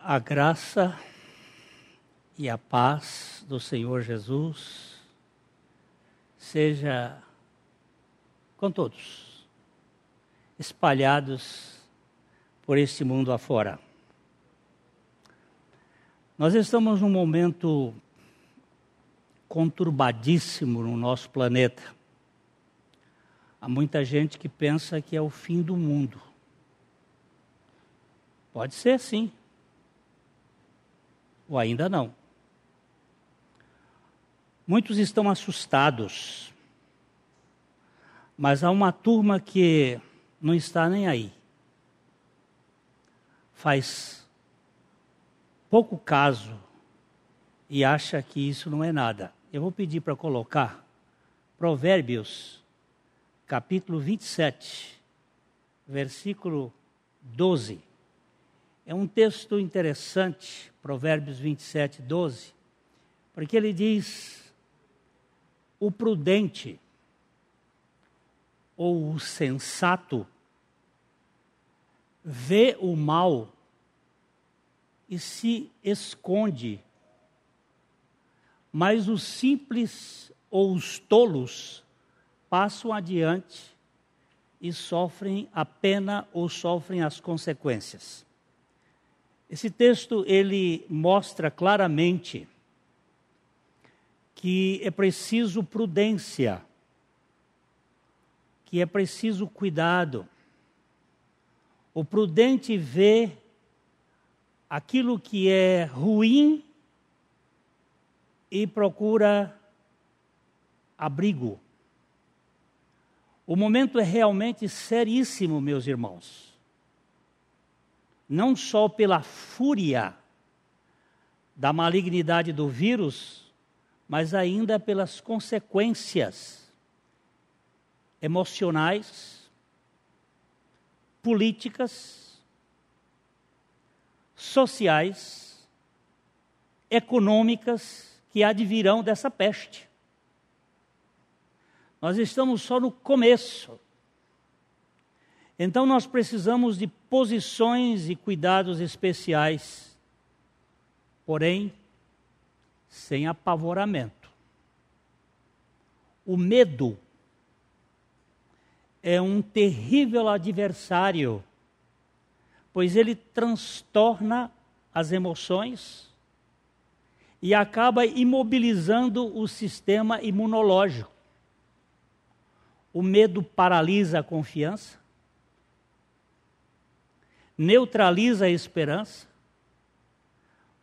A graça e a paz do Senhor Jesus seja com todos, espalhados por este mundo afora. Nós estamos num momento conturbadíssimo no nosso planeta. Há muita gente que pensa que é o fim do mundo. Pode ser sim. Ou ainda não. Muitos estão assustados. Mas há uma turma que não está nem aí. Faz pouco caso e acha que isso não é nada. Eu vou pedir para colocar Provérbios, capítulo 27, versículo 12. É um texto interessante, Provérbios 27, 12, porque ele diz: o prudente ou o sensato vê o mal e se esconde, mas os simples ou os tolos passam adiante e sofrem a pena ou sofrem as consequências. Esse texto ele mostra claramente que é preciso prudência, que é preciso cuidado. O prudente vê aquilo que é ruim e procura abrigo. O momento é realmente seríssimo, meus irmãos não só pela fúria da malignidade do vírus, mas ainda pelas consequências emocionais, políticas, sociais, econômicas que advirão dessa peste. Nós estamos só no começo então nós precisamos de posições e cuidados especiais, porém, sem apavoramento. O medo é um terrível adversário, pois ele transtorna as emoções e acaba imobilizando o sistema imunológico. O medo paralisa a confiança, neutraliza a esperança.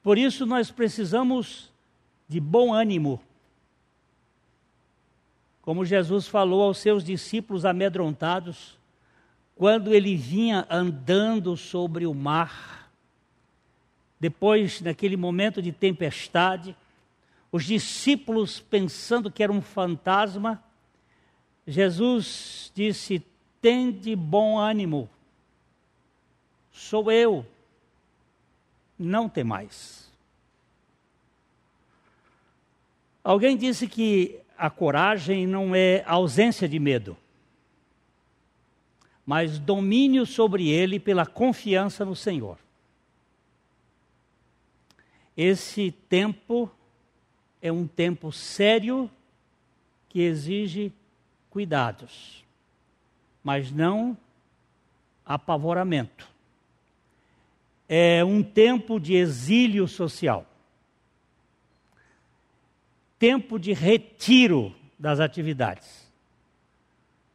Por isso nós precisamos de bom ânimo. Como Jesus falou aos seus discípulos amedrontados, quando ele vinha andando sobre o mar, depois, naquele momento de tempestade, os discípulos pensando que era um fantasma, Jesus disse: Tende bom ânimo, sou eu. Não tem mais. Alguém disse que a coragem não é ausência de medo, mas domínio sobre ele pela confiança no Senhor. Esse tempo é um tempo sério que exige cuidados, mas não apavoramento é um tempo de exílio social, tempo de retiro das atividades.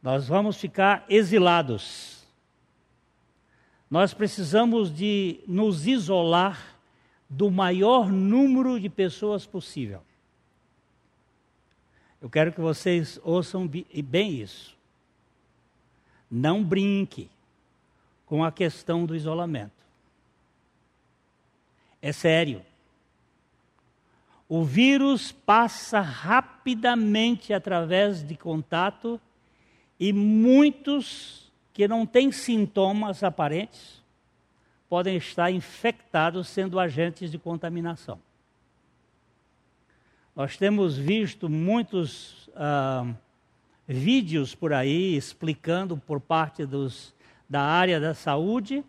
Nós vamos ficar exilados. Nós precisamos de nos isolar do maior número de pessoas possível. Eu quero que vocês ouçam bem isso. Não brinque com a questão do isolamento. É sério. O vírus passa rapidamente através de contato e muitos que não têm sintomas aparentes podem estar infectados sendo agentes de contaminação. Nós temos visto muitos ah, vídeos por aí explicando por parte dos, da área da saúde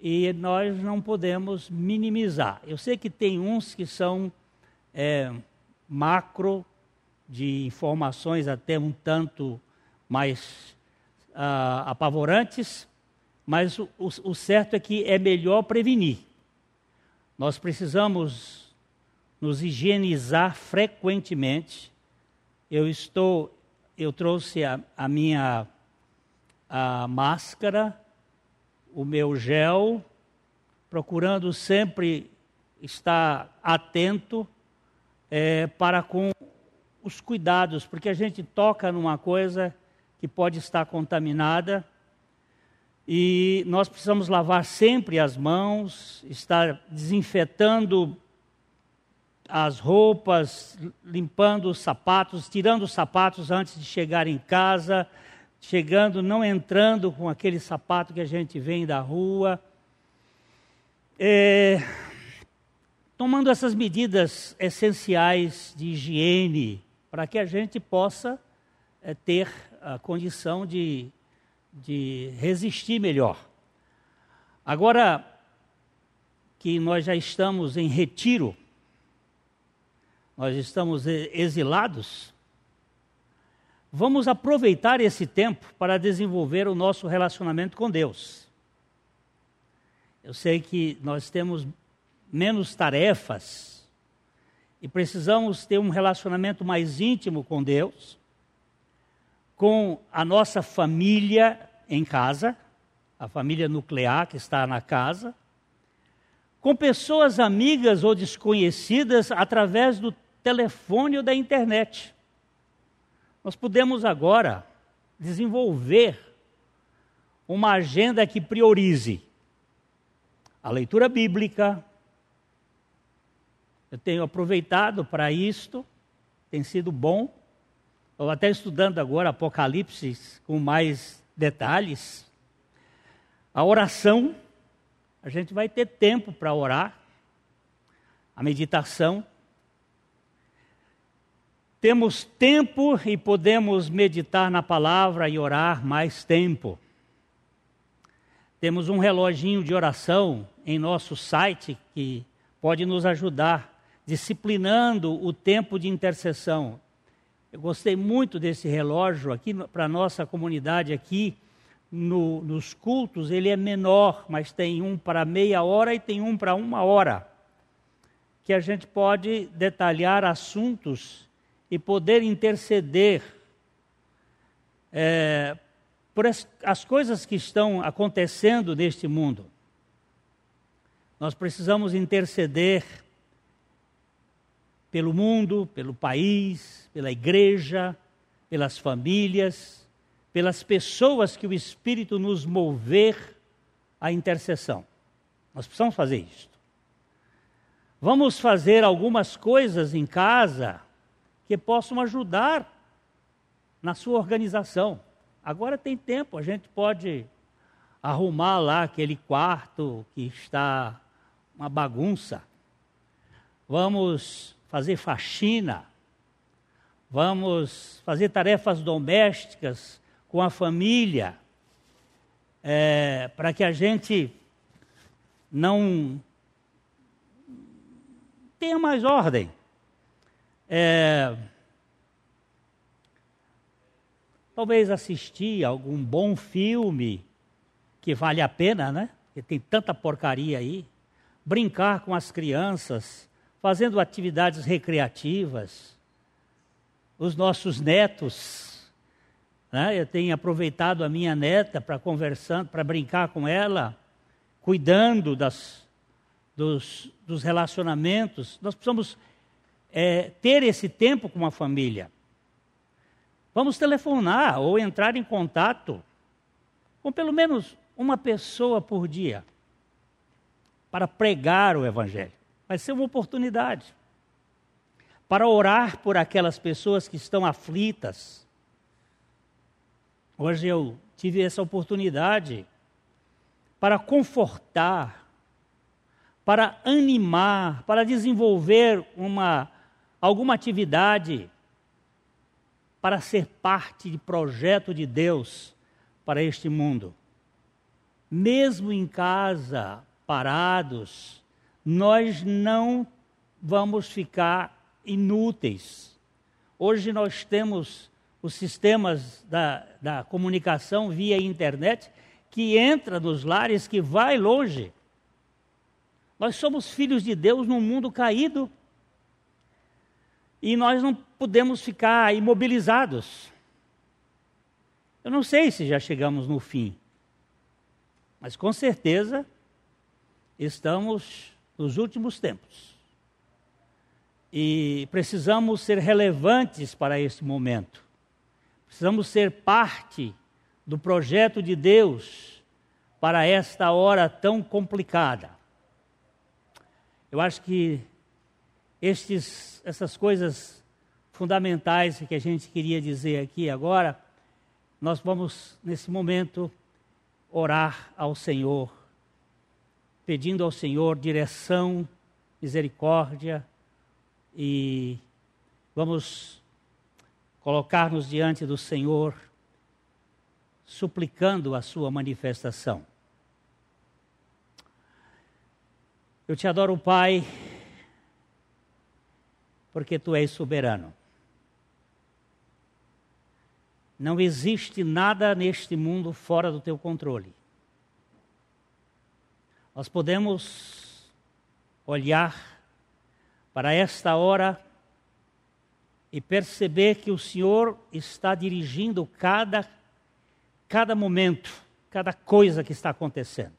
e nós não podemos minimizar. Eu sei que tem uns que são é, macro, de informações até um tanto mais uh, apavorantes, mas o, o, certo é que é melhor prevenir. Nós precisamos nos higienizar frequentemente. Eu estou, eu trouxe a, a minha a máscara, o meu gel, procurando sempre estar atento é, para com os cuidados, porque a gente toca numa coisa que pode estar contaminada e nós precisamos lavar sempre as mãos, estar desinfetando as roupas, limpando os sapatos, tirando os sapatos antes de chegar em casa, chegando, não entrando com aquele sapato que a gente vem da rua. É, tomando essas medidas essenciais de higiene para que a gente possa é, ter a condição de, de resistir melhor. Agora que nós já estamos em retiro, nós estamos exilados, vamos aproveitar esse tempo para desenvolver o nosso relacionamento com Deus. Eu sei que nós temos menos tarefas e precisamos ter um relacionamento mais íntimo com Deus, com a nossa família em casa, a família nuclear que está na casa, com pessoas amigas ou desconhecidas através do telefone ou da internet. Nós podemos agora desenvolver uma agenda que priorize a leitura bíblica, eu tenho aproveitado para isto, tem sido bom. Estou até estudando agora Apocalipse com mais detalhes. A oração, a gente vai ter tempo para orar. A meditação. Temos tempo e podemos meditar na palavra e orar mais tempo. Temos um reloginho de oração em nosso site que pode nos ajudar disciplinando o tempo de intercessão. Eu gostei muito desse relógio aqui para a nossa comunidade aqui. No, nos cultos ele é menor, mas tem um para meia hora e tem um para uma hora, que a gente pode detalhar assuntos e poder interceder é, por as, as coisas que estão acontecendo neste mundo. Nós precisamos interceder pelo mundo, pelo país, pela igreja, pelas famílias, pelas pessoas que o Espírito nos mover à intercessão. Nós precisamos fazer isto. Vamos fazer algumas coisas em casa que possam ajudar na sua organização. Agora tem tempo, a gente pode arrumar lá aquele quarto que está uma bagunça. Vamos fazer faxina, vamos fazer tarefas domésticas com a família, é, para que a gente não tenha mais ordem. É, talvez assistir algum bom filme que vale a pena, né? Porque tem tanta porcaria aí. Brincar com as crianças, fazendo atividades recreativas. Os nossos netos, né? eu tenho aproveitado a minha neta para conversar, para brincar com ela, cuidando das, dos, dos relacionamentos. Nós precisamos é, ter esse tempo com a família. Vamos telefonar ou entrar em contato com pelo menos uma pessoa por dia para pregar o Evangelho vai ser uma oportunidade para orar por aquelas pessoas que estão aflitas. Hoje eu tive essa oportunidade para confortar, para animar, para desenvolver uma alguma atividade para ser parte de projeto de Deus para este mundo. mesmo em casa, parados, nós não vamos ficar inúteis. Hoje nós temos os sistemas da, da comunicação via internet que entra nos lares, que vai longe. Nós somos filhos de Deus num mundo caído. E nós não podemos ficar imobilizados. Eu não sei se já chegamos no fim, mas com certeza estamos nos últimos tempos. E precisamos ser relevantes para esse momento. Precisamos ser parte do projeto de Deus para esta hora tão complicada. Eu acho que estes, essas coisas fundamentais que a gente queria dizer aqui agora, nós vamos, nesse momento, orar ao Senhor, pedindo ao Senhor direção, misericórdia e vamos colocar-nos diante do Senhor, suplicando a Sua manifestação. Eu te adoro, Pai porque tu és soberano. Não existe nada neste mundo fora do teu controle. Nós podemos olhar para esta hora e perceber que o Senhor está dirigindo cada, cada momento, cada coisa que está acontecendo.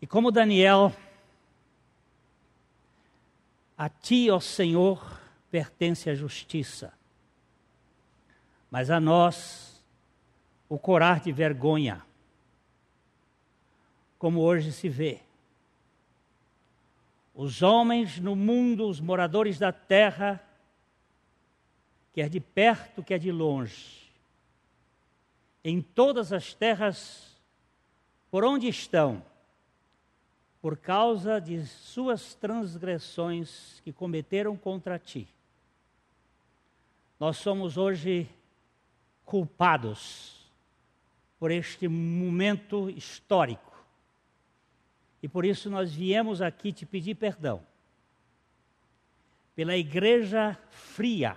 E como Daniel a ti, ó Senhor, pertence a justiça, mas a nós o corar de vergonha, como hoje se vê. Os homens no mundo, os moradores da terra, quer de perto, quer de longe, em todas as terras por onde estão, por causa de suas transgressões que cometeram contra ti. Nós somos hoje culpados por este momento histórico. E por isso nós viemos aqui te pedir perdão pela igreja fria,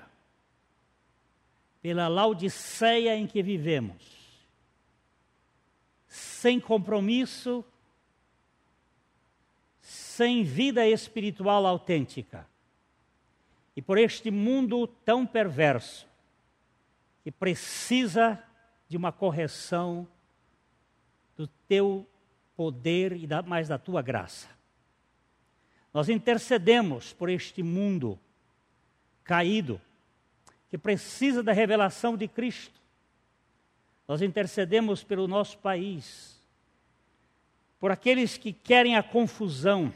pela Laodiceia em que vivemos, sem compromisso sem vida espiritual autêntica. E por este mundo tão perverso, que precisa de uma correção do teu poder e mais da tua graça. Nós intercedemos por este mundo caído, que precisa da revelação de Cristo. Nós intercedemos pelo nosso país, por aqueles que querem a confusão,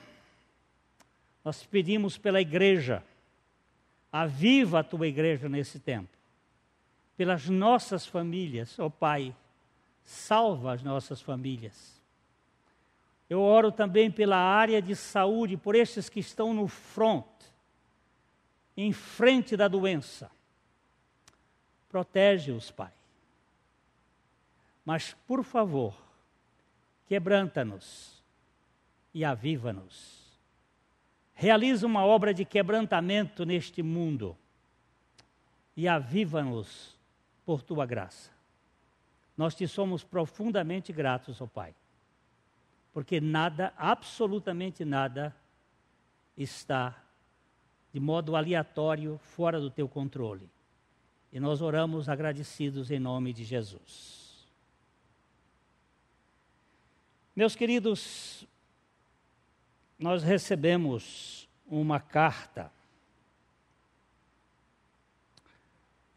nós pedimos pela igreja, aviva a tua igreja nesse tempo. Pelas nossas famílias, ó oh Pai, salva as nossas famílias. Eu oro também pela área de saúde, por estes que estão no front, em frente da doença. Protege-os, Pai. Mas, por favor, quebranta-nos e aviva-nos realiza uma obra de quebrantamento neste mundo e aviva-nos por tua graça. Nós te somos profundamente gratos, ó oh Pai, porque nada, absolutamente nada, está de modo aleatório fora do teu controle. E nós oramos agradecidos em nome de Jesus. Meus queridos, nós recebemos uma carta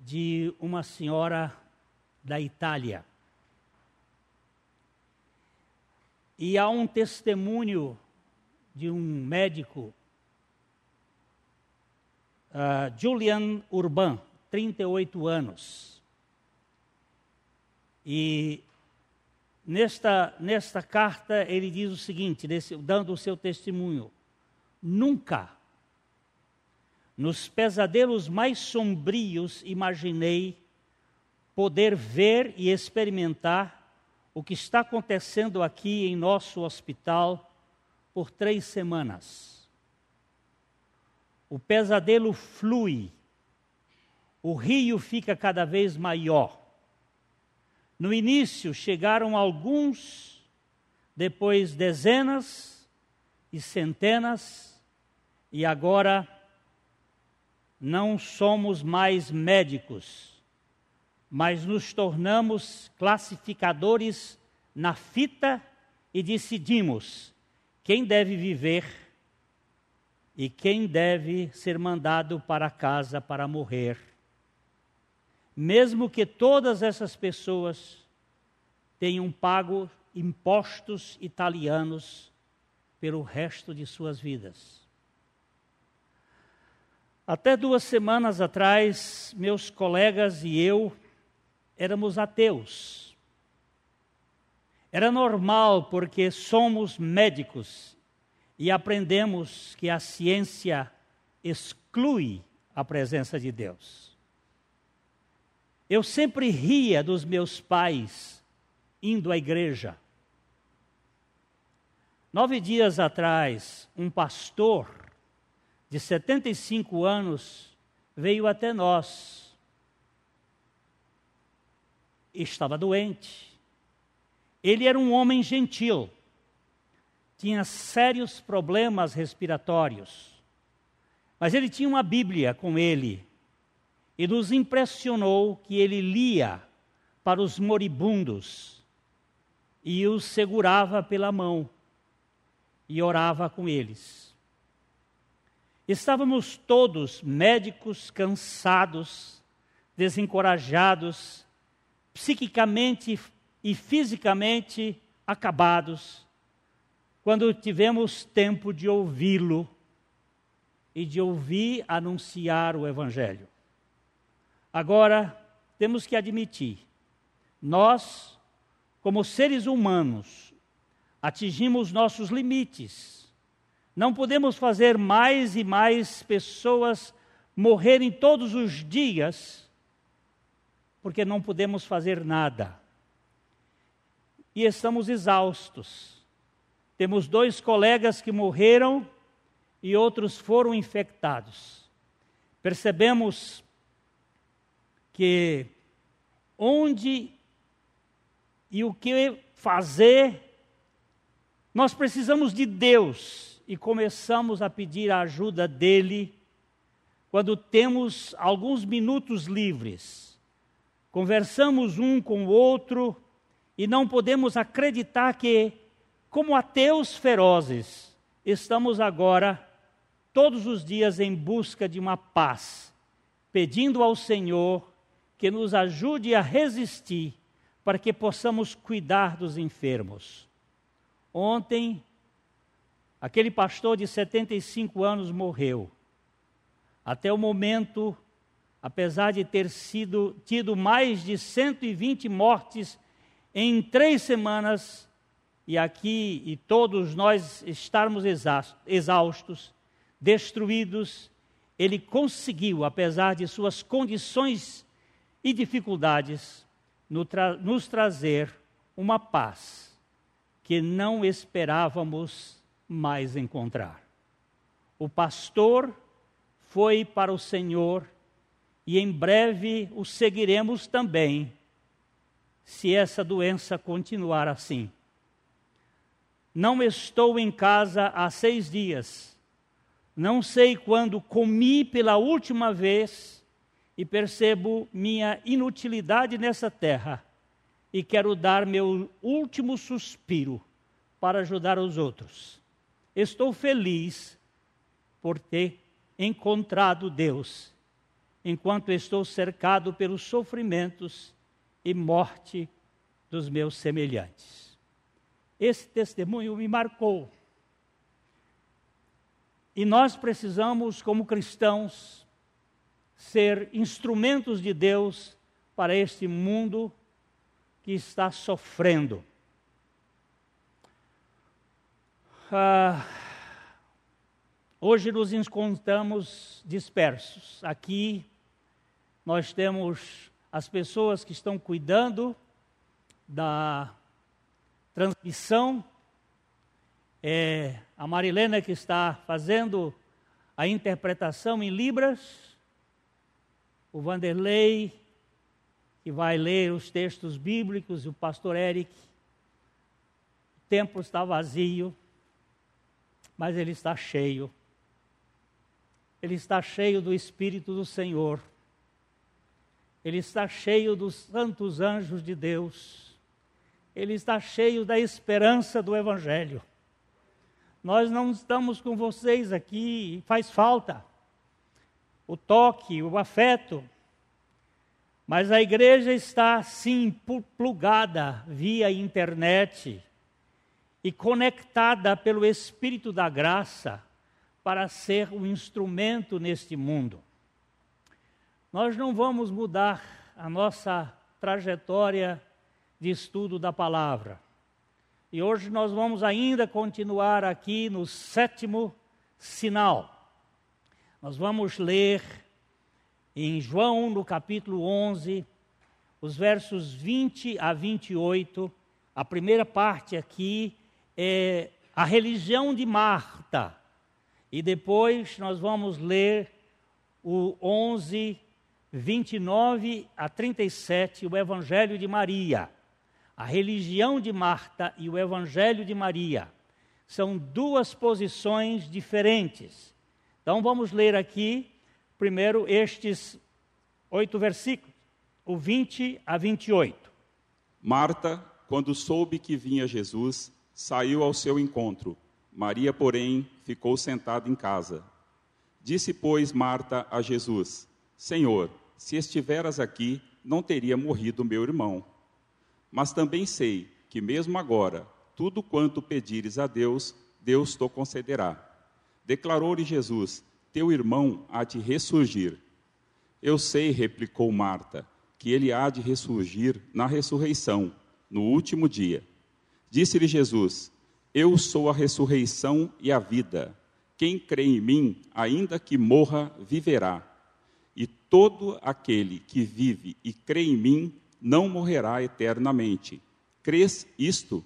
de uma senhora da Itália. E há um testemunho de um médico, uh, Julian Urban, 38 anos. E Nesta, nesta carta, ele diz o seguinte, desse, dando o seu testemunho: Nunca, nos pesadelos mais sombrios, imaginei poder ver e experimentar o que está acontecendo aqui em nosso hospital por três semanas. O pesadelo flui, o rio fica cada vez maior. No início chegaram alguns, depois dezenas e centenas, e agora não somos mais médicos, mas nos tornamos classificadores na fita e decidimos quem deve viver e quem deve ser mandado para casa para morrer. Mesmo que todas essas pessoas tenham pago impostos italianos pelo resto de suas vidas. Até duas semanas atrás, meus colegas e eu éramos ateus. Era normal porque somos médicos e aprendemos que a ciência exclui a presença de Deus. Eu sempre ria dos meus pais indo à igreja. Nove dias atrás, um pastor de 75 anos, veio até nós. Estava doente. Ele era um homem gentil. Tinha sérios problemas respiratórios. Mas ele tinha uma Bíblia com ele. E nos impressionou que ele lia para os moribundos e os segurava pela mão e orava com eles. Estávamos todos médicos cansados, desencorajados, psiquicamente e fisicamente acabados, quando tivemos tempo de ouvi-lo e de ouvir anunciar o Evangelho. Agora, temos que admitir, nós, como seres humanos, atingimos nossos limites não podemos fazer mais e mais pessoas morrerem todos os dias, porque não podemos fazer nada. E estamos exaustos. Temos dois colegas que morreram e outros foram infectados. Percebemos que onde e o que fazer, nós precisamos de Deus e começamos a pedir a ajuda dele quando temos alguns minutos livres. Conversamos um com o outro e não podemos acreditar que, como ateus ferozes, estamos agora todos os dias em busca de uma paz, pedindo ao Senhor que nos ajude a resistir para que possamos cuidar dos enfermos. Ontem Aquele pastor de 75 anos morreu. Até o momento, apesar de ter sido tido mais de 120 mortes em três semanas, e aqui e todos nós estarmos exaustos, destruídos, ele conseguiu, apesar de suas condições e dificuldades, nos trazer uma paz que não esperávamos mais encontrar. O pastor foi para o Senhor e em breve o seguiremos também, se essa doença continuar assim. Não estou em casa há seis dias. Não sei quando comi pela última vez e percebo minha inutilidade nessa terra e quero dar meu último suspiro para ajudar os outros. Estou feliz por ter encontrado Deus, enquanto estou cercado pelos sofrimentos e morte dos meus semelhantes. Esse testemunho me marcou. E nós precisamos, como cristãos, ser instrumentos de Deus para este mundo que está sofrendo. Ah, hoje nos encontramos dispersos. Aqui nós temos as pessoas que estão cuidando da transmissão. É a Marilena que está fazendo a interpretação em Libras. O Vanderlei, que vai ler os textos bíblicos, e o pastor Eric. O templo está vazio, mas ele está cheio. Ele está cheio do Espírito do Senhor. Ele está cheio dos santos anjos de Deus. Ele está cheio da esperança do Evangelho. Nós não estamos com vocês aqui, faz falta o toque, o afeto, mas a igreja está sim plugada via internet e conectada pelo Espírito da Graça para ser um instrumento neste mundo. Nós não vamos mudar a nossa trajetória de estudo da palavra. E hoje nós vamos ainda continuar aqui no sétimo sinal. Nós vamos ler em João, no capítulo 11, os versos 20 a 28. A primeira parte aqui é a religião de Marta. E depois nós vamos ler o 11, 29 a 37, o Evangelho de Maria. A religião de Marta e o Evangelho de Maria são duas posições diferentes. Então vamos ler aqui primeiro estes oito versículos, o 20 a 28. Marta, quando soube que vinha Jesus, saiu ao seu encontro. Maria, porém, ficou sentada em casa. Disse, pois, Marta a Jesus: Senhor, se estiveras aqui, não teria morrido meu irmão. Mas também sei que, mesmo agora, tudo quanto pedires a Deus, Deus te concederá. Declarou-lhe Jesus: Teu irmão há de ressurgir. Eu sei, replicou Marta, que ele há de ressurgir na ressurreição, no último dia. Disse-lhe Jesus: Eu sou a ressurreição e a vida. Quem crê em mim, ainda que morra, viverá. E todo aquele que vive e crê em mim não morrerá eternamente. Crês isto?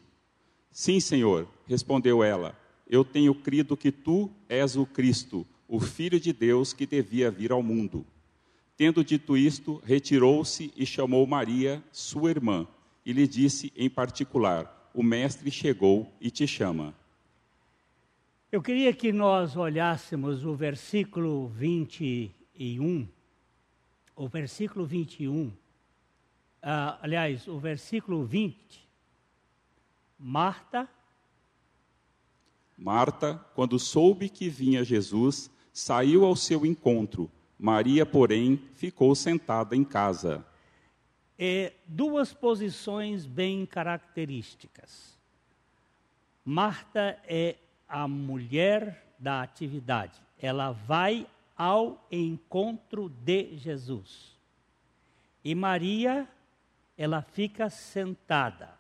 Sim, Senhor, respondeu ela. Eu tenho crido que tu és o Cristo, o Filho de Deus que devia vir ao mundo. Tendo dito isto, retirou-se e chamou Maria, sua irmã, e lhe disse em particular: O Mestre chegou e te chama. Eu queria que nós olhássemos o versículo 21. O versículo 21. Uh, aliás, o versículo 20. Marta. Marta, quando soube que vinha Jesus, saiu ao seu encontro. Maria, porém, ficou sentada em casa. É, duas posições bem características. Marta é a mulher da atividade. Ela vai ao encontro de Jesus. E Maria, ela fica sentada.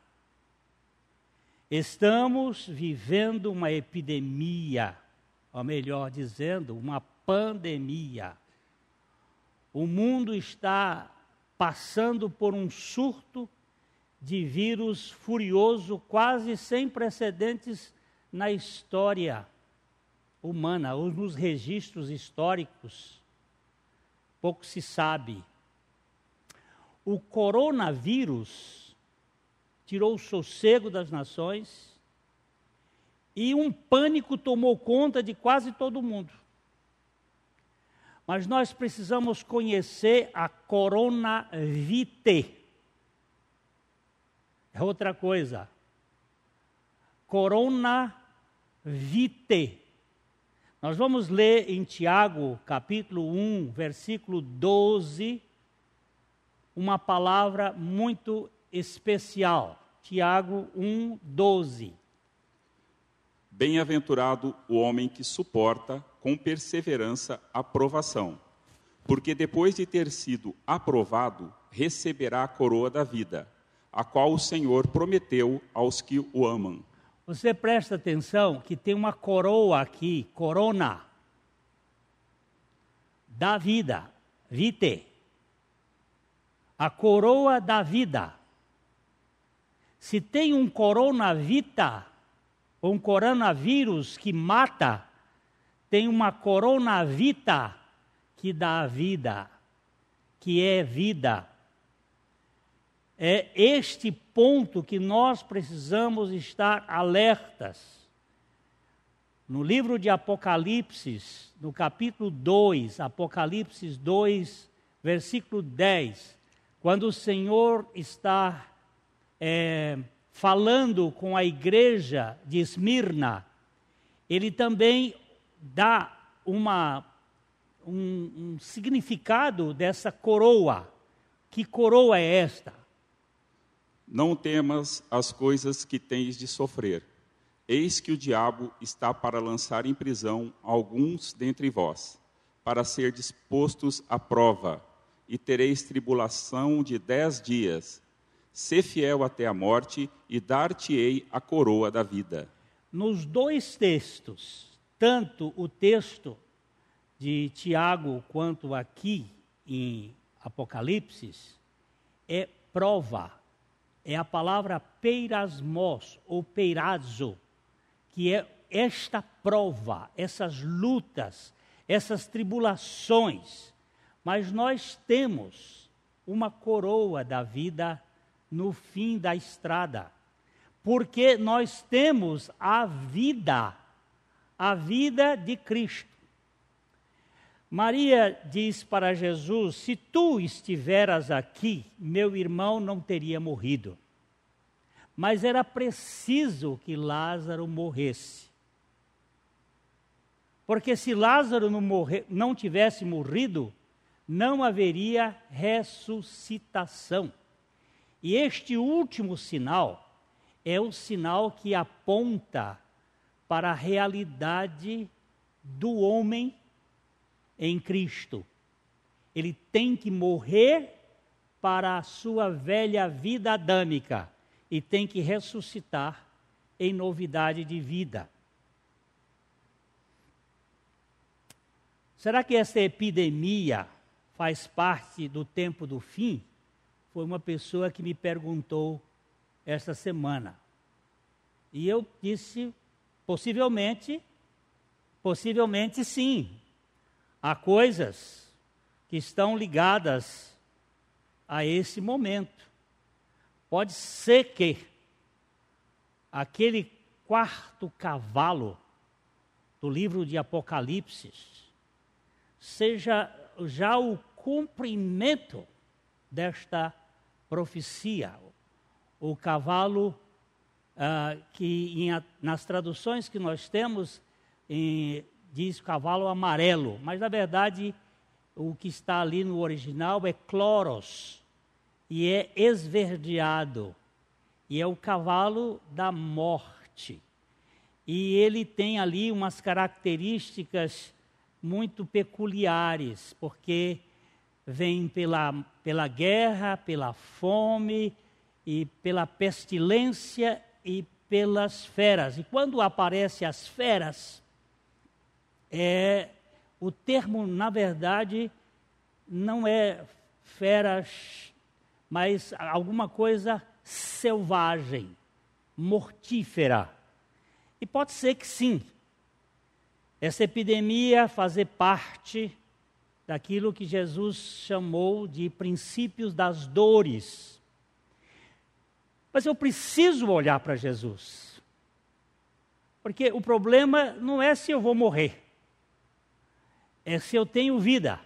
Estamos vivendo uma epidemia, ou melhor dizendo, uma pandemia. O mundo está passando por um surto de vírus furioso, quase sem precedentes na história humana, ou nos registros históricos, pouco se sabe. O coronavírus tirou o sossego das nações e um pânico tomou conta de quase todo mundo. Mas nós precisamos conhecer a corona vitae. É outra coisa. Corona vitae. Nós vamos ler em Tiago, capítulo 1, versículo 12, uma palavra muito especial. Tiago 1, 12. Bem-aventurado o homem que suporta com perseverança a provação, porque depois de ter sido aprovado, receberá a coroa da vida, a qual o Senhor prometeu aos que o amam. Você presta atenção que tem uma coroa aqui, corona da vida, vite. A coroa da vida. Se tem um coronavita, um coronavírus que mata, tem uma coronavita que dá vida, que é vida. É este ponto que nós precisamos estar alertas. No livro de Apocalipse, no capítulo 2, Apocalipse 2, versículo 10, quando o Senhor está é, falando com a igreja de Esmirna, ele também dá uma, um, um significado dessa coroa. Que coroa é esta? Não temas as coisas que tens de sofrer. Eis que o diabo está para lançar em prisão alguns dentre vós, para ser dispostos à prova, e tereis tribulação de dez dias. Sê fiel até a morte, e dar-te-ei a coroa da vida. Nos dois textos, tanto o texto de Tiago quanto aqui em Apocalipse, é prova é a palavra peirasmos ou peirazo, que é esta prova, essas lutas, essas tribulações. Mas nós temos uma coroa da vida no fim da estrada, porque nós temos a vida, a vida de Cristo. Maria diz para Jesus: Se tu estiveras aqui, meu irmão não teria morrido. Mas era preciso que Lázaro morresse. Porque se Lázaro não, morre, não tivesse morrido, não haveria ressuscitação. E este último sinal é o sinal que aponta para a realidade do homem em Cristo. Ele tem que morrer para a sua velha vida adâmica e tem que ressuscitar em novidade de vida. Será que essa epidemia faz parte do tempo do fim? Foi uma pessoa que me perguntou esta semana. E eu disse, possivelmente, possivelmente sim há coisas que estão ligadas a esse momento. Pode ser que aquele quarto cavalo do livro de Apocalipse seja já o cumprimento desta profecia. O cavalo uh, que em, nas traduções que nós temos em, diz cavalo amarelo, mas na verdade o que está ali no original é cloros e é esverdeado e é o cavalo da morte. E ele tem ali umas características muito peculiares, porque vem pela, pela guerra, pela fome e pela pestilência e pelas feras. E quando aparecem as feras, é, o termo, na verdade, não é feras, mas alguma coisa selvagem, mortífera. E pode ser que sim, essa epidemia fazer parte daquilo que Jesus chamou de princípios das dores. Mas eu preciso olhar para Jesus. Porque o problema não é se eu vou morrer é se eu tenho vida.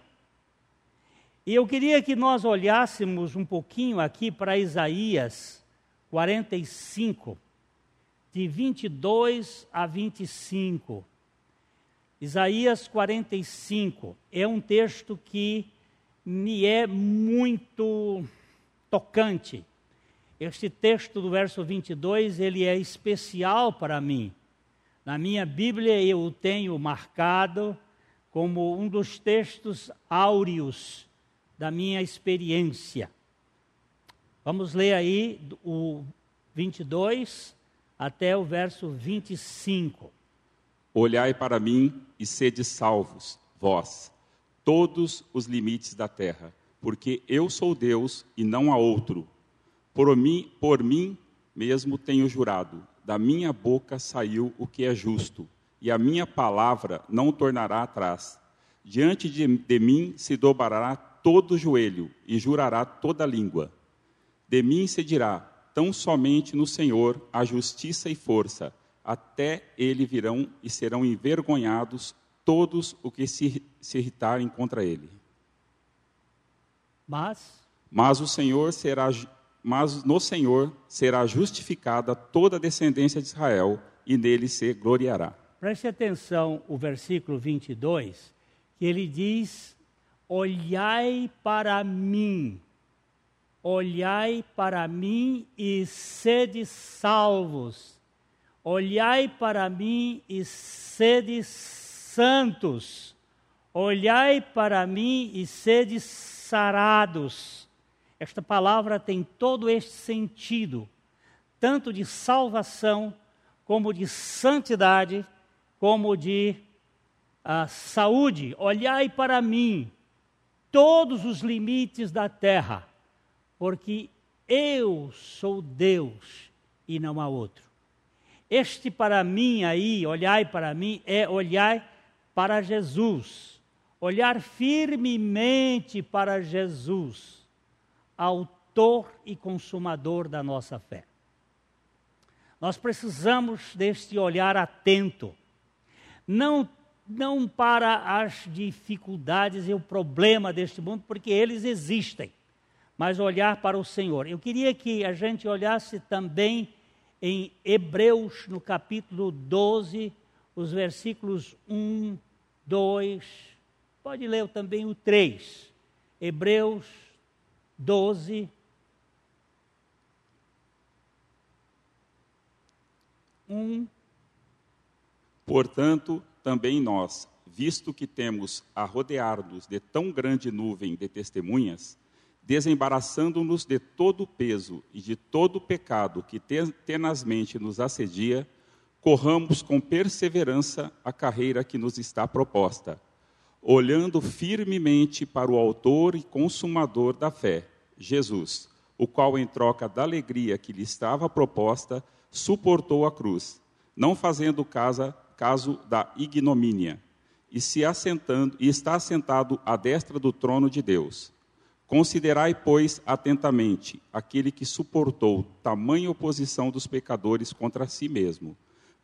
E eu queria que nós olhássemos um pouquinho aqui para Isaías 45, de 22 a 25. Isaías 45 é um texto que me é muito tocante. Este texto do verso 22, ele é especial para mim. Na minha Bíblia eu o tenho marcado como um dos textos áureos da minha experiência. Vamos ler aí o 22 até o verso 25. Olhai para mim e sede salvos, vós, todos os limites da terra, porque eu sou Deus e não há outro. Por mim, por mim mesmo tenho jurado: da minha boca saiu o que é justo, e a minha palavra não tornará atrás. Diante de, de mim se dobrará todo joelho e jurará toda língua. De mim se dirá: tão somente no Senhor há justiça e força, até ele virão e serão envergonhados todos os que se, se irritarem contra ele. Mas mas o Senhor será mas no Senhor será justificada toda a descendência de Israel e nele se gloriará. Preste atenção o versículo 22, que ele diz: Olhai para mim, olhai para mim e sede salvos. Olhai para mim e sede santos. Olhai para mim e sede sarados. Esta palavra tem todo este sentido, tanto de salvação, como de santidade, como de uh, saúde. Olhai para mim, todos os limites da terra, porque eu sou Deus e não há outro. Este para mim aí, olhai para mim, é olhar para Jesus, olhar firmemente para Jesus autor e consumador da nossa fé. Nós precisamos deste olhar atento, não, não para as dificuldades e o problema deste mundo, porque eles existem, mas olhar para o Senhor. Eu queria que a gente olhasse também em Hebreus, no capítulo 12, os versículos 1, 2, pode ler também o 3. Hebreus 12, 1. Portanto, também nós, visto que temos a rodear-nos de tão grande nuvem de testemunhas, desembaraçando-nos de todo o peso e de todo o pecado que tenazmente nos assedia, corramos com perseverança a carreira que nos está proposta olhando firmemente para o Autor e Consumador da fé, Jesus, o qual, em troca da alegria que lhe estava proposta, suportou a cruz, não fazendo caso, caso da ignomínia, e se assentando e está assentado à destra do trono de Deus. Considerai, pois, atentamente aquele que suportou tamanha oposição dos pecadores contra si mesmo,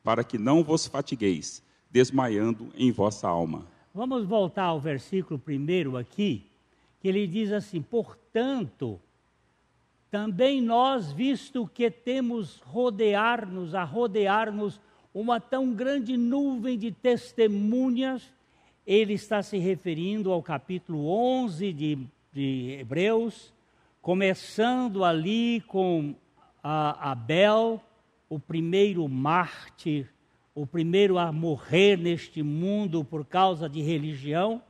para que não vos fatigueis, desmaiando em vossa alma. Vamos voltar ao versículo primeiro aqui, que ele diz assim: Portanto, também nós, visto que temos rodear-nos, a rodear-nos uma tão grande nuvem de testemunhas, ele está se referindo ao capítulo 11 de, de Hebreus, começando ali com Abel, o primeiro mártir o primeiro a morrer neste mundo por causa de religião.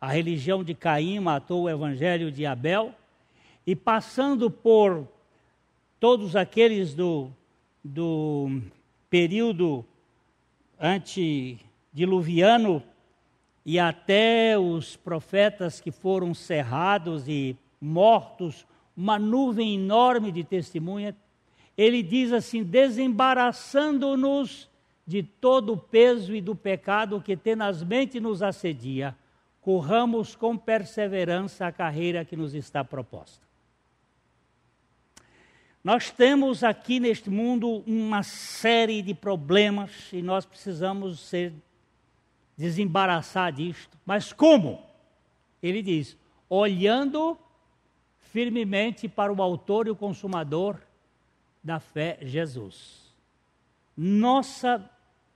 A religião de Caim matou o evangelho de Abel. E passando por todos aqueles do, do período antediluviano e até os profetas que foram cerrados e mortos, uma nuvem enorme de testemunha, ele diz assim: desembaraçando-nos de todo o peso e do pecado que tenazmente nos assedia, corramos com perseverança a carreira que nos está proposta. Nós temos aqui neste mundo uma série de problemas e nós precisamos ser desembaraçar disto. Mas como? Ele diz: olhando firmemente para o autor e o consumador da fé, Jesus. Nossa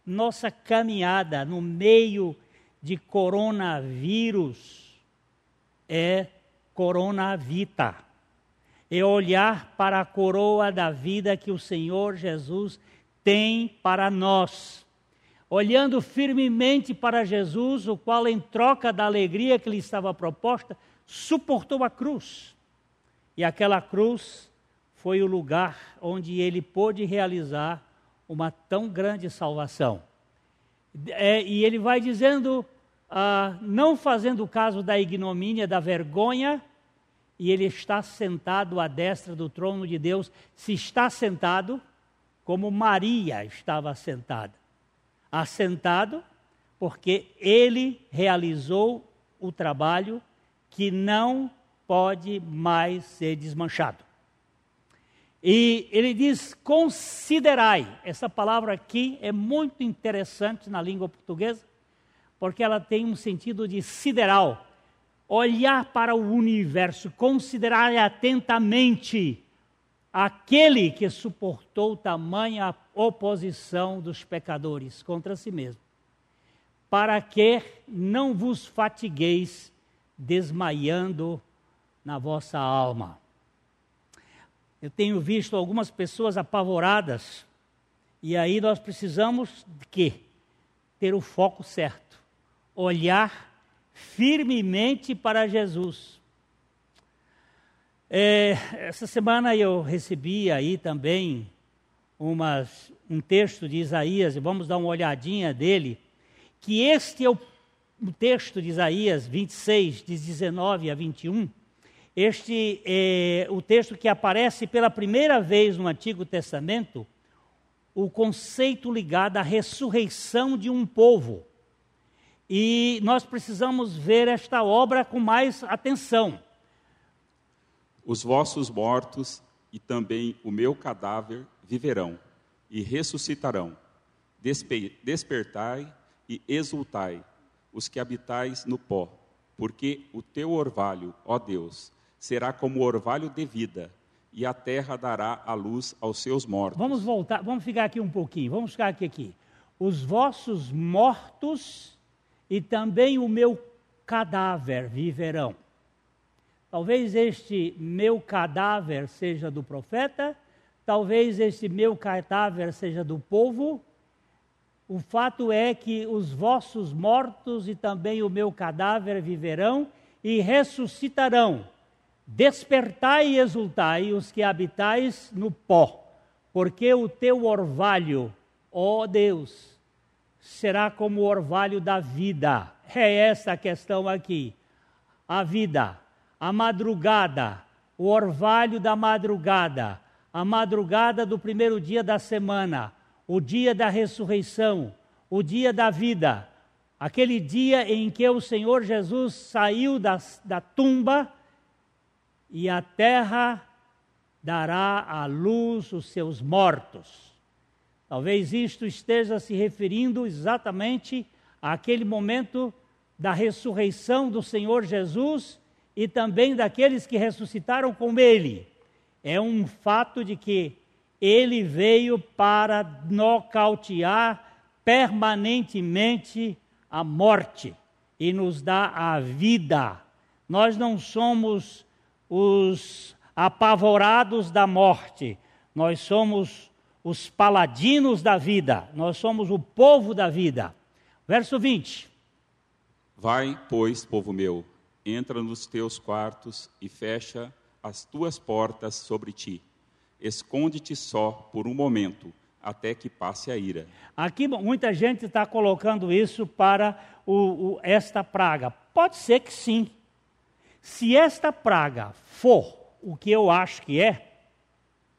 nossa caminhada no meio de coronavírus é coronavita. É olhar para a coroa da vida que o Senhor Jesus tem para nós. Olhando firmemente para Jesus, o qual, em troca da alegria que lhe estava proposta, suportou a cruz. E aquela cruz foi o lugar onde ele pôde realizar uma tão grande salvação. É, e ele vai dizendo, ah, não fazendo caso da ignomínia, da vergonha, e ele está sentado à destra do trono de Deus. Se está sentado, como Maria estava sentada. Assentado, porque ele realizou o trabalho que não pode mais ser desmanchado. E ele diz: considerai. Essa palavra aqui é muito interessante na língua portuguesa, porque ela tem um sentido de sideral. Olhar para o universo, considerar atentamente aquele que suportou tamanha oposição dos pecadores contra si mesmo, para que não vos fatigueis desmaiando na vossa alma. Eu tenho visto algumas pessoas apavoradas, e aí nós precisamos de quê? Ter o foco certo, olhar firmemente para Jesus. É, essa semana eu recebi aí também umas, um texto de Isaías, e vamos dar uma olhadinha dele, que este é o, o texto de Isaías 26, de 19 a 21, este é o texto que aparece pela primeira vez no Antigo Testamento, o conceito ligado à ressurreição de um povo. E nós precisamos ver esta obra com mais atenção. Os vossos mortos e também o meu cadáver viverão e ressuscitarão. Despe despertai e exultai, os que habitais no pó, porque o teu orvalho, ó Deus, será como orvalho de vida, e a terra dará a luz aos seus mortos. Vamos voltar, vamos ficar aqui um pouquinho, vamos ficar aqui aqui. Os vossos mortos e também o meu cadáver viverão. Talvez este meu cadáver seja do profeta, talvez este meu cadáver seja do povo. O fato é que os vossos mortos e também o meu cadáver viverão e ressuscitarão Despertai e exultai os que habitais no pó, porque o teu orvalho, ó Deus, será como o orvalho da vida. É essa a questão aqui. A vida, a madrugada, o orvalho da madrugada, a madrugada do primeiro dia da semana, o dia da ressurreição, o dia da vida, aquele dia em que o Senhor Jesus saiu da, da tumba e a terra dará à luz os seus mortos. Talvez isto esteja se referindo exatamente àquele momento da ressurreição do Senhor Jesus e também daqueles que ressuscitaram com ele. É um fato de que ele veio para nocautear permanentemente a morte e nos dá a vida. Nós não somos os apavorados da morte, nós somos os paladinos da vida, nós somos o povo da vida. Verso 20. Vai, pois, povo meu, entra nos teus quartos e fecha as tuas portas sobre ti. Esconde-te só por um momento, até que passe a ira. Aqui muita gente está colocando isso para o, o, esta praga. Pode ser que sim, se esta praga for o que eu acho que é,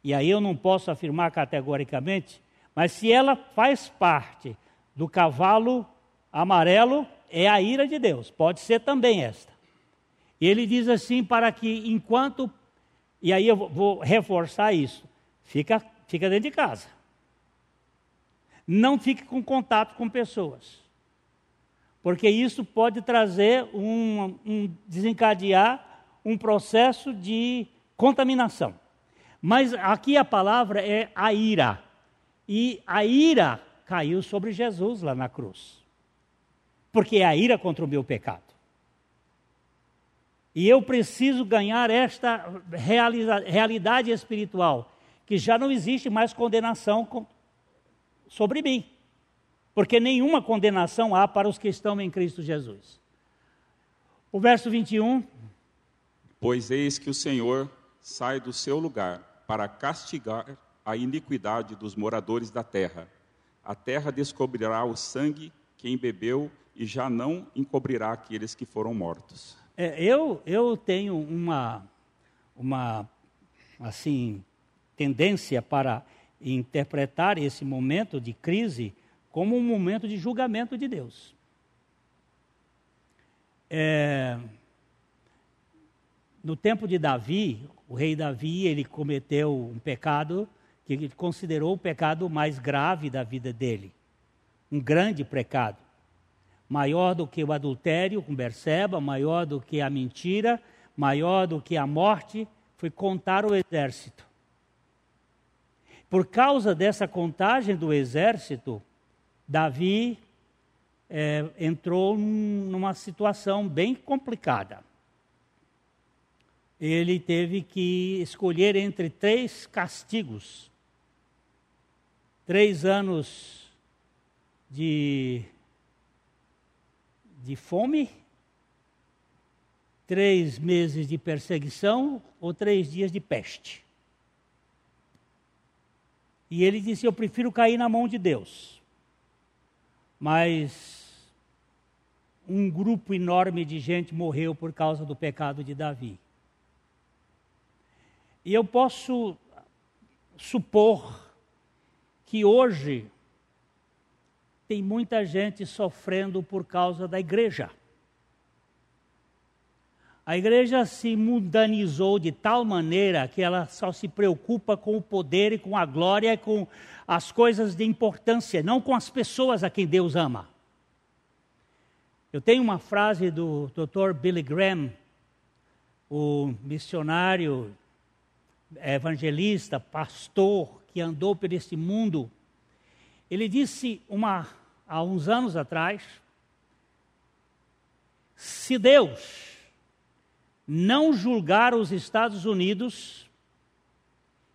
e aí eu não posso afirmar categoricamente, mas se ela faz parte do cavalo amarelo, é a ira de Deus, pode ser também esta. E ele diz assim: para que enquanto, e aí eu vou reforçar isso, fica, fica dentro de casa. Não fique com contato com pessoas porque isso pode trazer um, um desencadear um processo de contaminação. Mas aqui a palavra é a ira. E a ira caiu sobre Jesus lá na cruz. Porque é a ira contra o meu pecado. E eu preciso ganhar esta realidade espiritual, que já não existe mais condenação sobre mim porque nenhuma condenação há para os que estão em Cristo Jesus. O verso 21. Pois eis que o Senhor sai do seu lugar para castigar a iniquidade dos moradores da terra. A terra descobrirá o sangue quem bebeu e já não encobrirá aqueles que foram mortos. É, eu, eu tenho uma, uma assim tendência para interpretar esse momento de crise como um momento de julgamento de Deus. É, no tempo de Davi, o rei Davi, ele cometeu um pecado que ele considerou o pecado mais grave da vida dele. Um grande pecado. Maior do que o adultério com Berseba, maior do que a mentira, maior do que a morte, foi contar o exército. Por causa dessa contagem do exército, Davi é, entrou numa situação bem complicada. Ele teve que escolher entre três castigos: três anos de, de fome, três meses de perseguição ou três dias de peste. E ele disse: Eu prefiro cair na mão de Deus. Mas um grupo enorme de gente morreu por causa do pecado de Davi. E eu posso supor que hoje tem muita gente sofrendo por causa da igreja. A igreja se mundanizou de tal maneira que ela só se preocupa com o poder e com a glória e com as coisas de importância, não com as pessoas a quem Deus ama. Eu tenho uma frase do Dr. Billy Graham, o missionário, evangelista, pastor que andou por este mundo. Ele disse uma, há uns anos atrás: se Deus não julgar os Estados Unidos,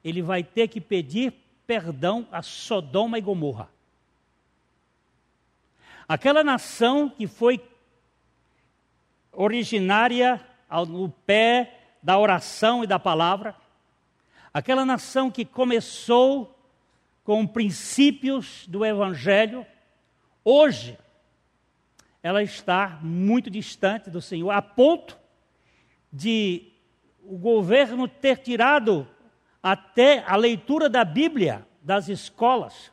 ele vai ter que pedir perdão a Sodoma e Gomorra. Aquela nação que foi originária no pé da oração e da palavra, aquela nação que começou com princípios do Evangelho, hoje ela está muito distante do Senhor, a ponto de o governo ter tirado até a leitura da Bíblia das escolas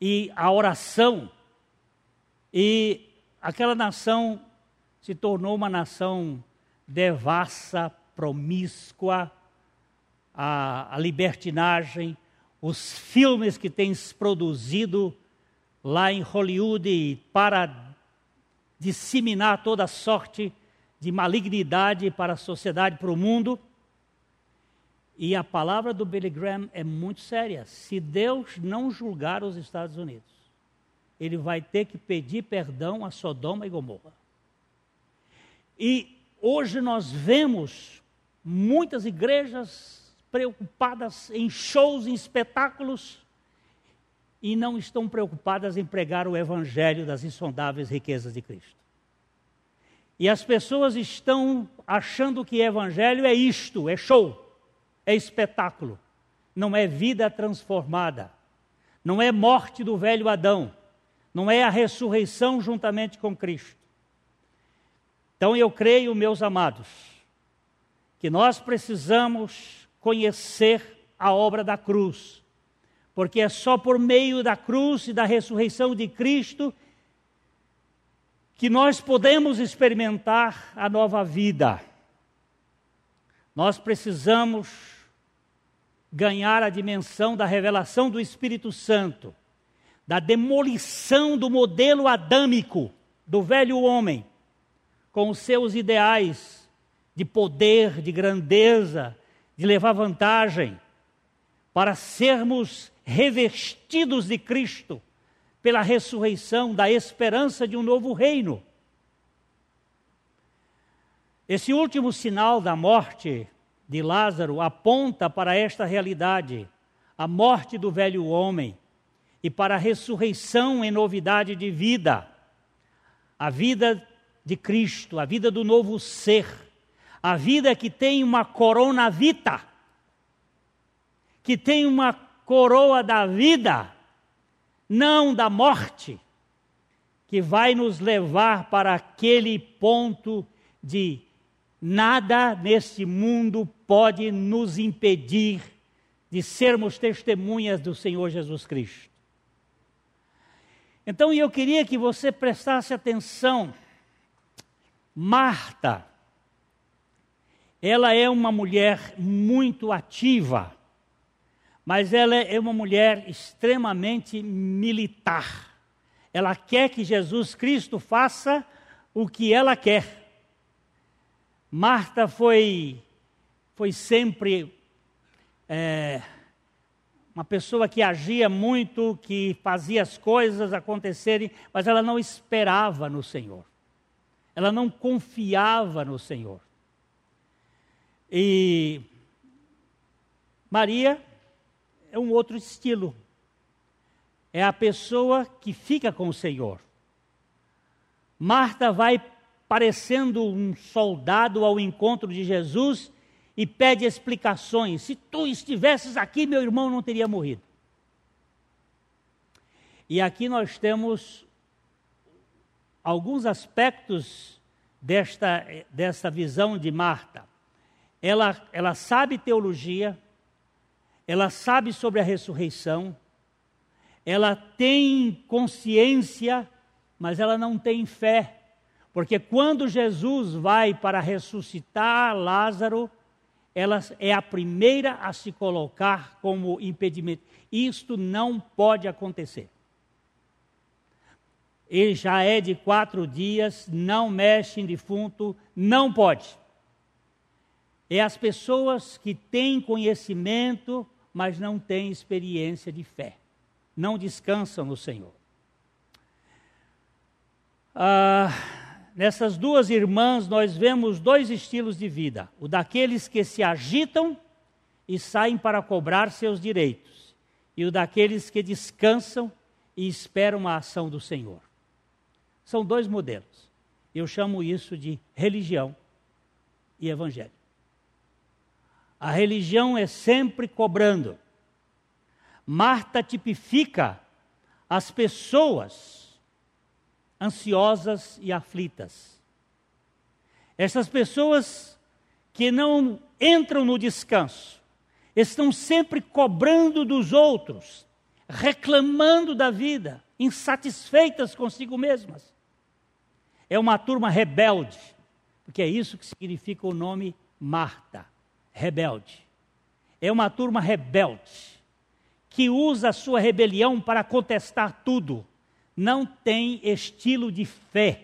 e a oração. E aquela nação se tornou uma nação devassa, promíscua, a, a libertinagem, os filmes que se produzido lá em Hollywood para disseminar toda sorte de malignidade para a sociedade, para o mundo. E a palavra do Billy Graham é muito séria. Se Deus não julgar os Estados Unidos, ele vai ter que pedir perdão a Sodoma e Gomorra. E hoje nós vemos muitas igrejas preocupadas em shows, em espetáculos, e não estão preocupadas em pregar o evangelho das insondáveis riquezas de Cristo. E as pessoas estão achando que evangelho é isto, é show, é espetáculo. Não é vida transformada. Não é morte do velho Adão. Não é a ressurreição juntamente com Cristo. Então eu creio, meus amados, que nós precisamos conhecer a obra da cruz, porque é só por meio da cruz e da ressurreição de Cristo que nós podemos experimentar a nova vida. Nós precisamos ganhar a dimensão da revelação do Espírito Santo, da demolição do modelo adâmico do velho homem, com os seus ideais de poder, de grandeza, de levar vantagem, para sermos revestidos de Cristo pela ressurreição, da esperança de um novo reino. Esse último sinal da morte de Lázaro aponta para esta realidade, a morte do velho homem, e para a ressurreição em novidade de vida, a vida de Cristo, a vida do novo ser, a vida que tem uma corona vita, que tem uma coroa da vida não da morte, que vai nos levar para aquele ponto de nada neste mundo pode nos impedir de sermos testemunhas do Senhor Jesus Cristo. Então eu queria que você prestasse atenção. Marta, ela é uma mulher muito ativa, mas ela é uma mulher extremamente militar. Ela quer que Jesus Cristo faça o que ela quer. Marta foi, foi sempre é, uma pessoa que agia muito, que fazia as coisas acontecerem, mas ela não esperava no Senhor. Ela não confiava no Senhor. E Maria é um outro estilo. É a pessoa que fica com o Senhor. Marta vai parecendo um soldado ao encontro de Jesus e pede explicações. Se tu estivesses aqui, meu irmão não teria morrido. E aqui nós temos alguns aspectos desta, desta visão de Marta. Ela, ela sabe teologia, ela sabe sobre a ressurreição, ela tem consciência, mas ela não tem fé. Porque quando Jesus vai para ressuscitar Lázaro, ela é a primeira a se colocar como impedimento. Isto não pode acontecer. Ele já é de quatro dias, não mexe em defunto, não pode. É as pessoas que têm conhecimento, mas não têm experiência de fé, não descansam no Senhor. Ah, nessas duas irmãs nós vemos dois estilos de vida: o daqueles que se agitam e saem para cobrar seus direitos, e o daqueles que descansam e esperam a ação do Senhor. São dois modelos. Eu chamo isso de religião e evangelho. A religião é sempre cobrando. Marta tipifica as pessoas ansiosas e aflitas. Essas pessoas que não entram no descanso, estão sempre cobrando dos outros, reclamando da vida, insatisfeitas consigo mesmas. É uma turma rebelde, porque é isso que significa o nome Marta, rebelde. É uma turma rebelde, que usa a sua rebelião para contestar tudo, não tem estilo de fé,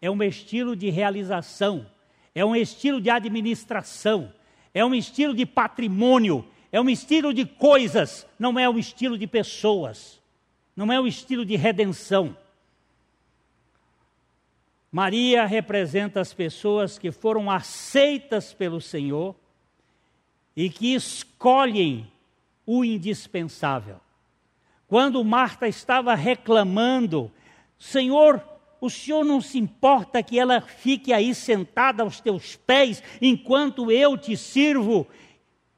é um estilo de realização, é um estilo de administração, é um estilo de patrimônio, é um estilo de coisas, não é um estilo de pessoas, não é um estilo de redenção. Maria representa as pessoas que foram aceitas pelo Senhor e que escolhem o indispensável. Quando Marta estava reclamando, Senhor, o Senhor não se importa que ela fique aí sentada aos teus pés enquanto eu te sirvo?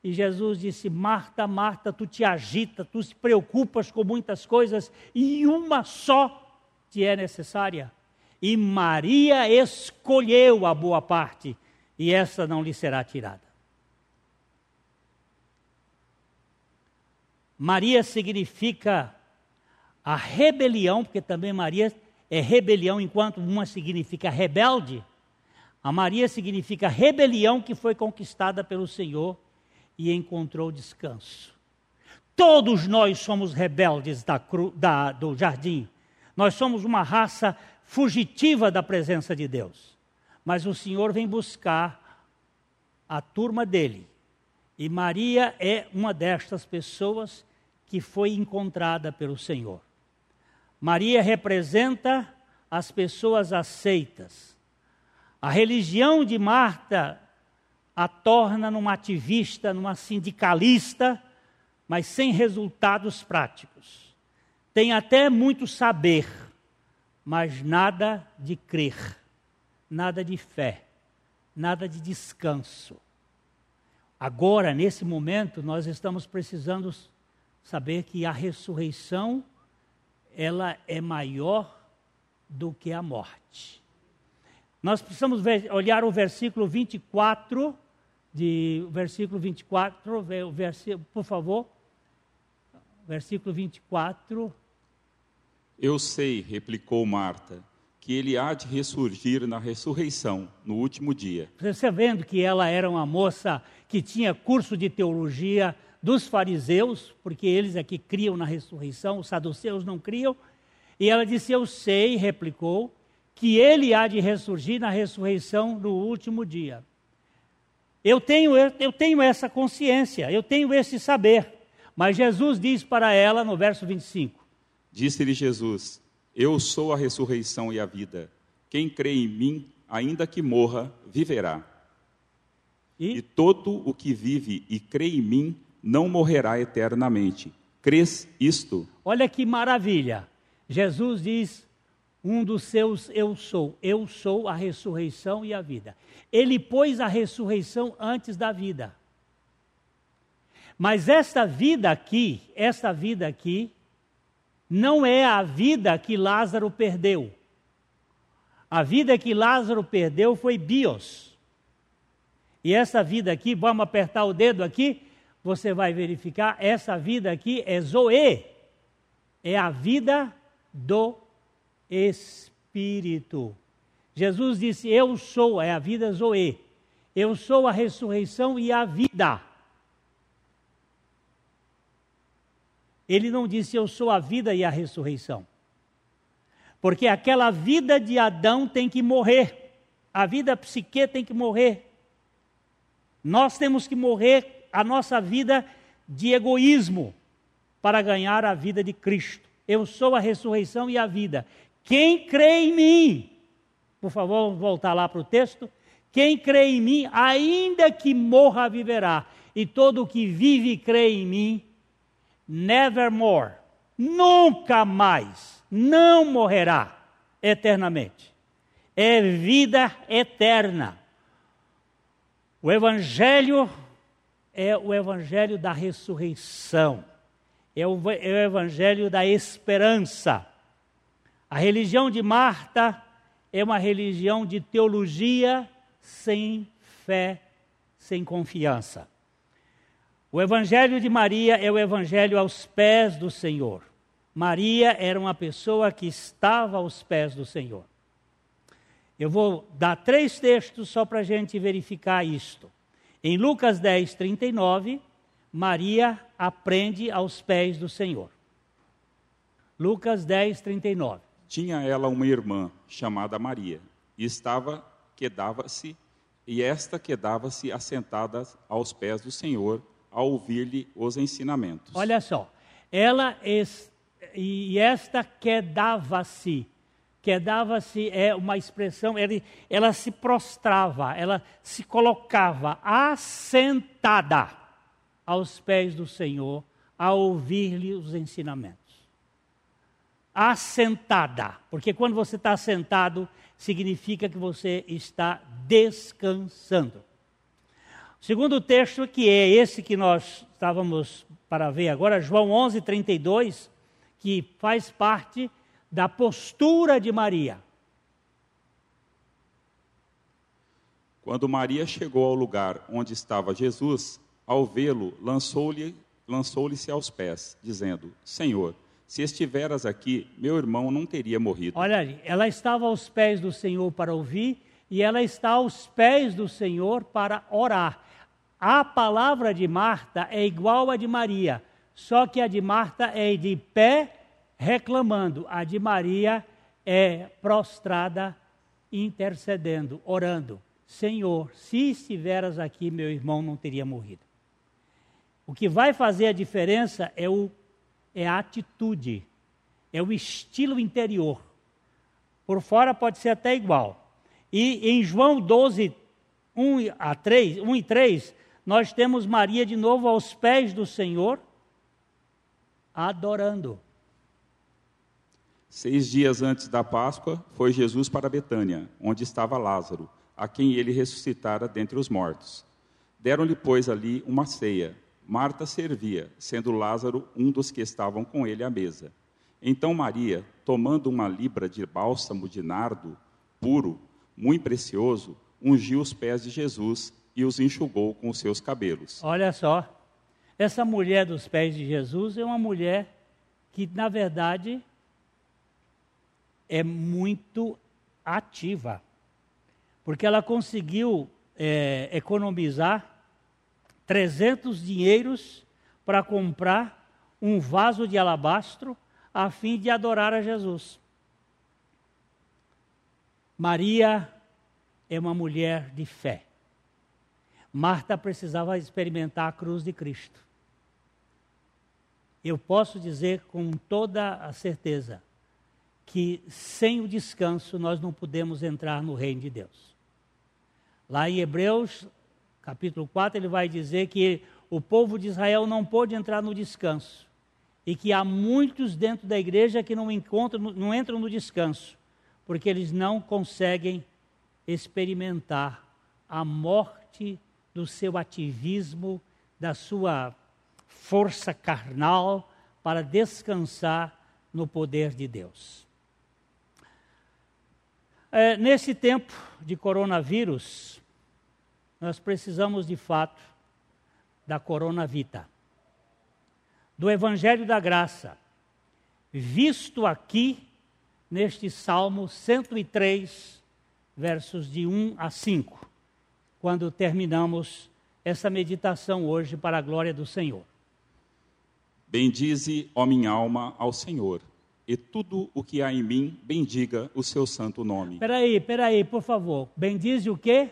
E Jesus disse: Marta, Marta, tu te agita, tu se preocupas com muitas coisas e uma só te é necessária. E Maria escolheu a boa parte, e essa não lhe será tirada. Maria significa a rebelião, porque também Maria é rebelião, enquanto uma significa rebelde. A Maria significa rebelião que foi conquistada pelo Senhor e encontrou descanso. Todos nós somos rebeldes da, da, do jardim. Nós somos uma raça fugitiva da presença de Deus. Mas o Senhor vem buscar a turma dele. E Maria é uma destas pessoas que foi encontrada pelo Senhor. Maria representa as pessoas aceitas. A religião de Marta a torna numa ativista, numa sindicalista, mas sem resultados práticos. Tem até muito saber, mas nada de crer, nada de fé, nada de descanso. Agora, nesse momento, nós estamos precisando saber que a ressurreição ela é maior do que a morte. Nós precisamos ver, olhar o versículo 24 de versículo 24, versículo, por favor. Versículo 24. Eu sei, replicou Marta, que ele há de ressurgir na ressurreição, no último dia. Você vendo que ela era uma moça que tinha curso de teologia dos fariseus, porque eles é que criam na ressurreição, os saduceus não criam. E ela disse: Eu sei, replicou, que ele há de ressurgir na ressurreição no último dia. Eu tenho, eu tenho essa consciência, eu tenho esse saber. Mas Jesus diz para ela no verso 25: Disse-lhe Jesus: Eu sou a ressurreição e a vida. Quem crê em mim, ainda que morra, viverá. E, e todo o que vive e crê em mim não morrerá eternamente. Crês isto? Olha que maravilha. Jesus diz: um dos seus eu sou. Eu sou a ressurreição e a vida. Ele pôs a ressurreição antes da vida. Mas esta vida aqui, esta vida aqui, não é a vida que Lázaro perdeu. A vida que Lázaro perdeu foi bios. E essa vida aqui, vamos apertar o dedo aqui, você vai verificar, essa vida aqui é Zoe. É a vida do Espírito. Jesus disse: Eu sou, é a vida Zoe. Eu sou a ressurreição e a vida. Ele não disse: Eu sou a vida e a ressurreição. Porque aquela vida de Adão tem que morrer. A vida psique tem que morrer. Nós temos que morrer a nossa vida de egoísmo para ganhar a vida de Cristo. Eu sou a ressurreição e a vida. Quem crê em mim, por favor, vamos voltar lá para o texto. Quem crê em mim, ainda que morra, viverá. E todo o que vive e crê em mim, nevermore, nunca mais, não morrerá eternamente. É vida eterna. O Evangelho é o Evangelho da ressurreição, é o, é o Evangelho da esperança. A religião de Marta é uma religião de teologia sem fé, sem confiança. O Evangelho de Maria é o Evangelho aos pés do Senhor. Maria era uma pessoa que estava aos pés do Senhor. Eu vou dar três textos só para a gente verificar isto. Em Lucas 10, 39, Maria aprende aos pés do Senhor. Lucas 10, 39. Tinha ela uma irmã chamada Maria, e estava quedava-se, e esta quedava-se assentada aos pés do Senhor, a ouvir-lhe os ensinamentos. Olha só, ela e esta quedava-se, quedava-se é uma expressão, ela, ela se prostrava, ela se colocava assentada aos pés do Senhor, a ouvir-lhe os ensinamentos assentada, porque quando você está assentado, significa que você está descansando. O segundo texto, que é esse que nós estávamos para ver agora, João 11, 32, que faz parte da postura de Maria. Quando Maria chegou ao lugar onde estava Jesus, ao vê-lo, lançou-lhe lançou-lhe-se aos pés, dizendo: Senhor, se estiveras aqui, meu irmão não teria morrido. Olha ali, ela estava aos pés do Senhor para ouvir e ela está aos pés do Senhor para orar. A palavra de Marta é igual à de Maria, só que a de Marta é de pé reclamando, a de Maria é prostrada intercedendo, orando. Senhor, se estiveras aqui, meu irmão não teria morrido. O que vai fazer a diferença é o é a atitude, é o estilo interior. Por fora pode ser até igual. E em João 12, 1 a 3, 1 e 3, nós temos Maria de novo aos pés do Senhor, adorando. Seis dias antes da Páscoa, foi Jesus para Betânia, onde estava Lázaro, a quem ele ressuscitara dentre os mortos. Deram-lhe, pois, ali uma ceia. Marta servia, sendo Lázaro um dos que estavam com ele à mesa. Então Maria, tomando uma libra de bálsamo de nardo puro, muito precioso, ungiu os pés de Jesus e os enxugou com os seus cabelos. Olha só, essa mulher dos pés de Jesus é uma mulher que, na verdade, é muito ativa, porque ela conseguiu é, economizar 300 dinheiros para comprar um vaso de alabastro a fim de adorar a Jesus. Maria é uma mulher de fé. Marta precisava experimentar a cruz de Cristo. Eu posso dizer com toda a certeza que sem o descanso nós não podemos entrar no reino de Deus. Lá em Hebreus, capítulo 4, ele vai dizer que o povo de Israel não pôde entrar no descanso e que há muitos dentro da igreja que não encontram, não entram no descanso, porque eles não conseguem experimentar a morte do seu ativismo, da sua força carnal para descansar no poder de Deus. É, nesse tempo de coronavírus, nós precisamos de fato da coronavita, do Evangelho da Graça, visto aqui neste Salmo 103, versos de 1 a 5, quando terminamos essa meditação hoje para a glória do Senhor. Bendize, ó minha alma, ao Senhor, e tudo o que há em mim, bendiga o seu santo nome. Peraí, peraí, por favor. Bendize o quê?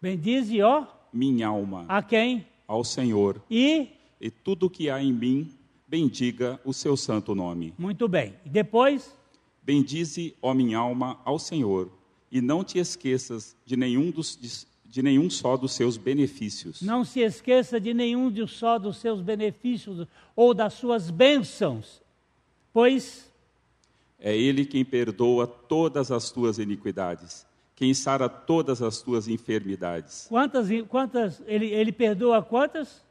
Bendize, ó? Minha alma. A quem? Ao Senhor. E? E tudo o que há em mim, bendiga o seu santo nome. Muito bem. E depois? Bendize, ó minha alma, ao Senhor, e não te esqueças de nenhum dos, de nenhum só dos seus benefícios. Não se esqueça de nenhum de só dos seus benefícios ou das suas bênçãos, pois é Ele quem perdoa todas as tuas iniquidades, quem sara todas as tuas enfermidades. Quantas, quantas ele, ele perdoa quantas?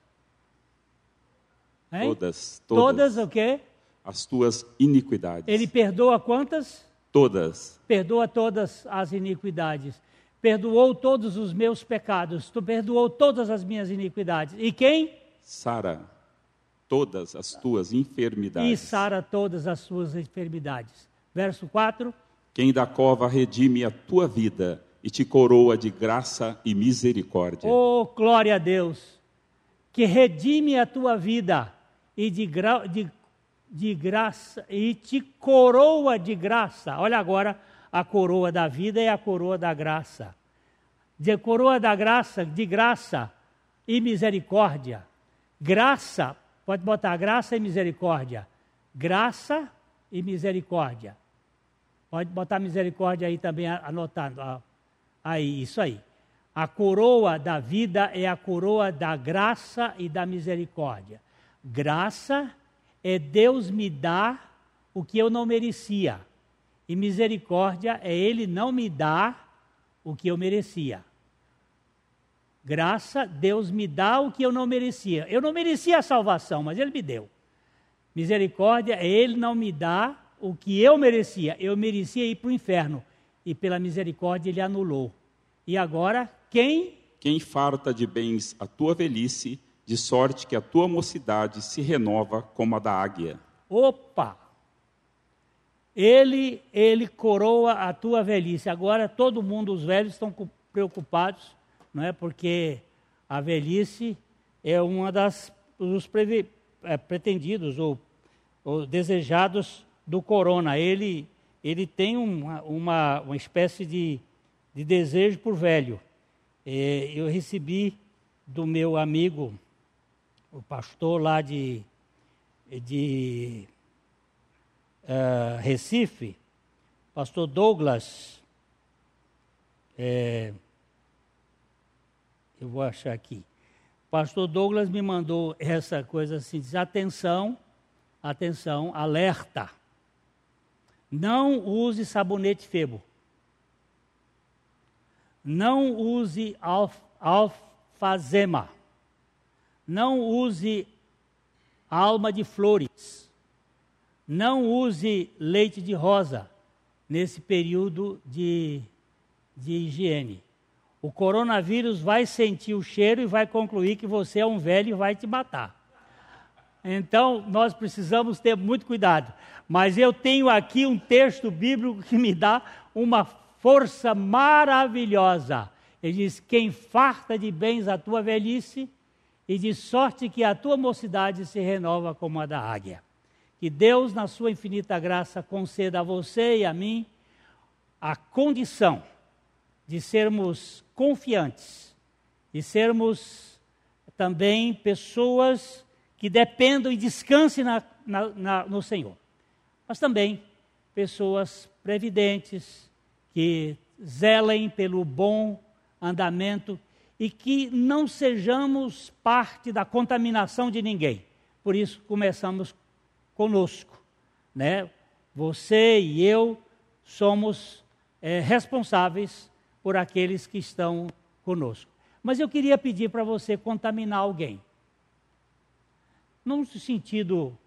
Todas, todas. Todas o quê? As tuas iniquidades. Ele perdoa quantas? Todas. Perdoa todas as iniquidades perdoou todos os meus pecados, tu perdoou todas as minhas iniquidades. E quem? Sara todas as tuas enfermidades. E sara todas as suas enfermidades. Verso 4. Quem da cova redime a tua vida e te coroa de graça e misericórdia. Oh, glória a Deus! Que redime a tua vida e de, gra de, de graça e te coroa de graça. Olha agora a coroa da vida e a coroa da graça. De coroa da graça, de graça e misericórdia. Graça, pode botar graça e misericórdia. Graça e misericórdia. Pode botar misericórdia aí também anotado. Aí, isso aí. A coroa da vida é a coroa da graça e da misericórdia. Graça é Deus me dar o que eu não merecia. E misericórdia é Ele não me dar o que eu merecia. Graça, Deus me dá o que eu não merecia. Eu não merecia a salvação, mas Ele me deu. Misericórdia Ele não me dar o que eu merecia. Eu merecia ir para o inferno. E pela misericórdia Ele anulou. E agora, quem? Quem farta de bens a tua velhice, de sorte que a tua mocidade se renova como a da águia. Opa! Ele, ele coroa a tua velhice. Agora todo mundo, os velhos, estão preocupados, não é? Porque a velhice é uma das dos é, pretendidos ou, ou, desejados do corona. Ele, ele tem uma, uma, uma espécie de, de desejo por velho. Eu recebi do meu amigo, o pastor lá de, de uh, Recife, pastor Douglas, é, eu vou achar aqui. Pastor Douglas me mandou essa coisa assim: diz, atenção, atenção, alerta. Não use sabonete febo. Não use alf, alfazema. Não use alma de flores. Não use leite de rosa nesse período de, de higiene. O coronavírus vai sentir o cheiro e vai concluir que você é um velho e vai te matar. Então, nós precisamos ter muito cuidado. Mas eu tenho aqui um texto bíblico que me dá uma força maravilhosa. Ele diz: Quem farta de bens a tua velhice, e de sorte que a tua mocidade se renova como a da águia. Que Deus, na sua infinita graça, conceda a você e a mim a condição de sermos confiantes, de sermos também pessoas que dependam e descansem na, na, na, no Senhor. Mas também pessoas previdentes, que zelem pelo bom andamento e que não sejamos parte da contaminação de ninguém. Por isso começamos conosco, né? Você e eu somos é, responsáveis por aqueles que estão conosco. Mas eu queria pedir para você contaminar alguém. Não no sentido,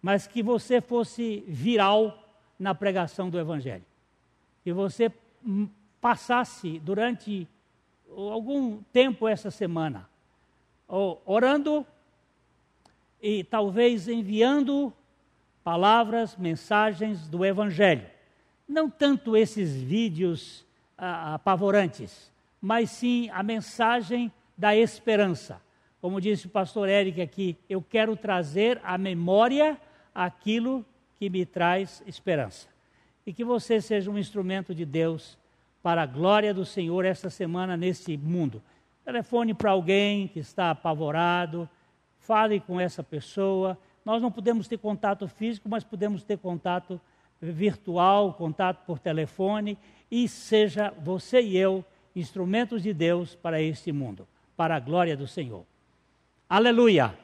mas que você fosse viral na pregação do Evangelho. Que você passasse durante algum tempo essa semana orando e talvez enviando palavras, mensagens do Evangelho. Não tanto esses vídeos apavorantes, mas sim a mensagem da esperança. Como disse o pastor Eric aqui, eu quero trazer à memória aquilo que me traz esperança. E que você seja um instrumento de Deus para a glória do Senhor esta semana nesse mundo. Telefone para alguém que está apavorado, fale com essa pessoa. Nós não podemos ter contato físico, mas podemos ter contato virtual, contato por telefone, e seja você e eu instrumentos de Deus para este mundo, para a glória do Senhor. Aleluia!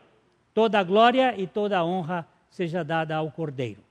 Toda a glória e toda a honra seja dada ao Cordeiro.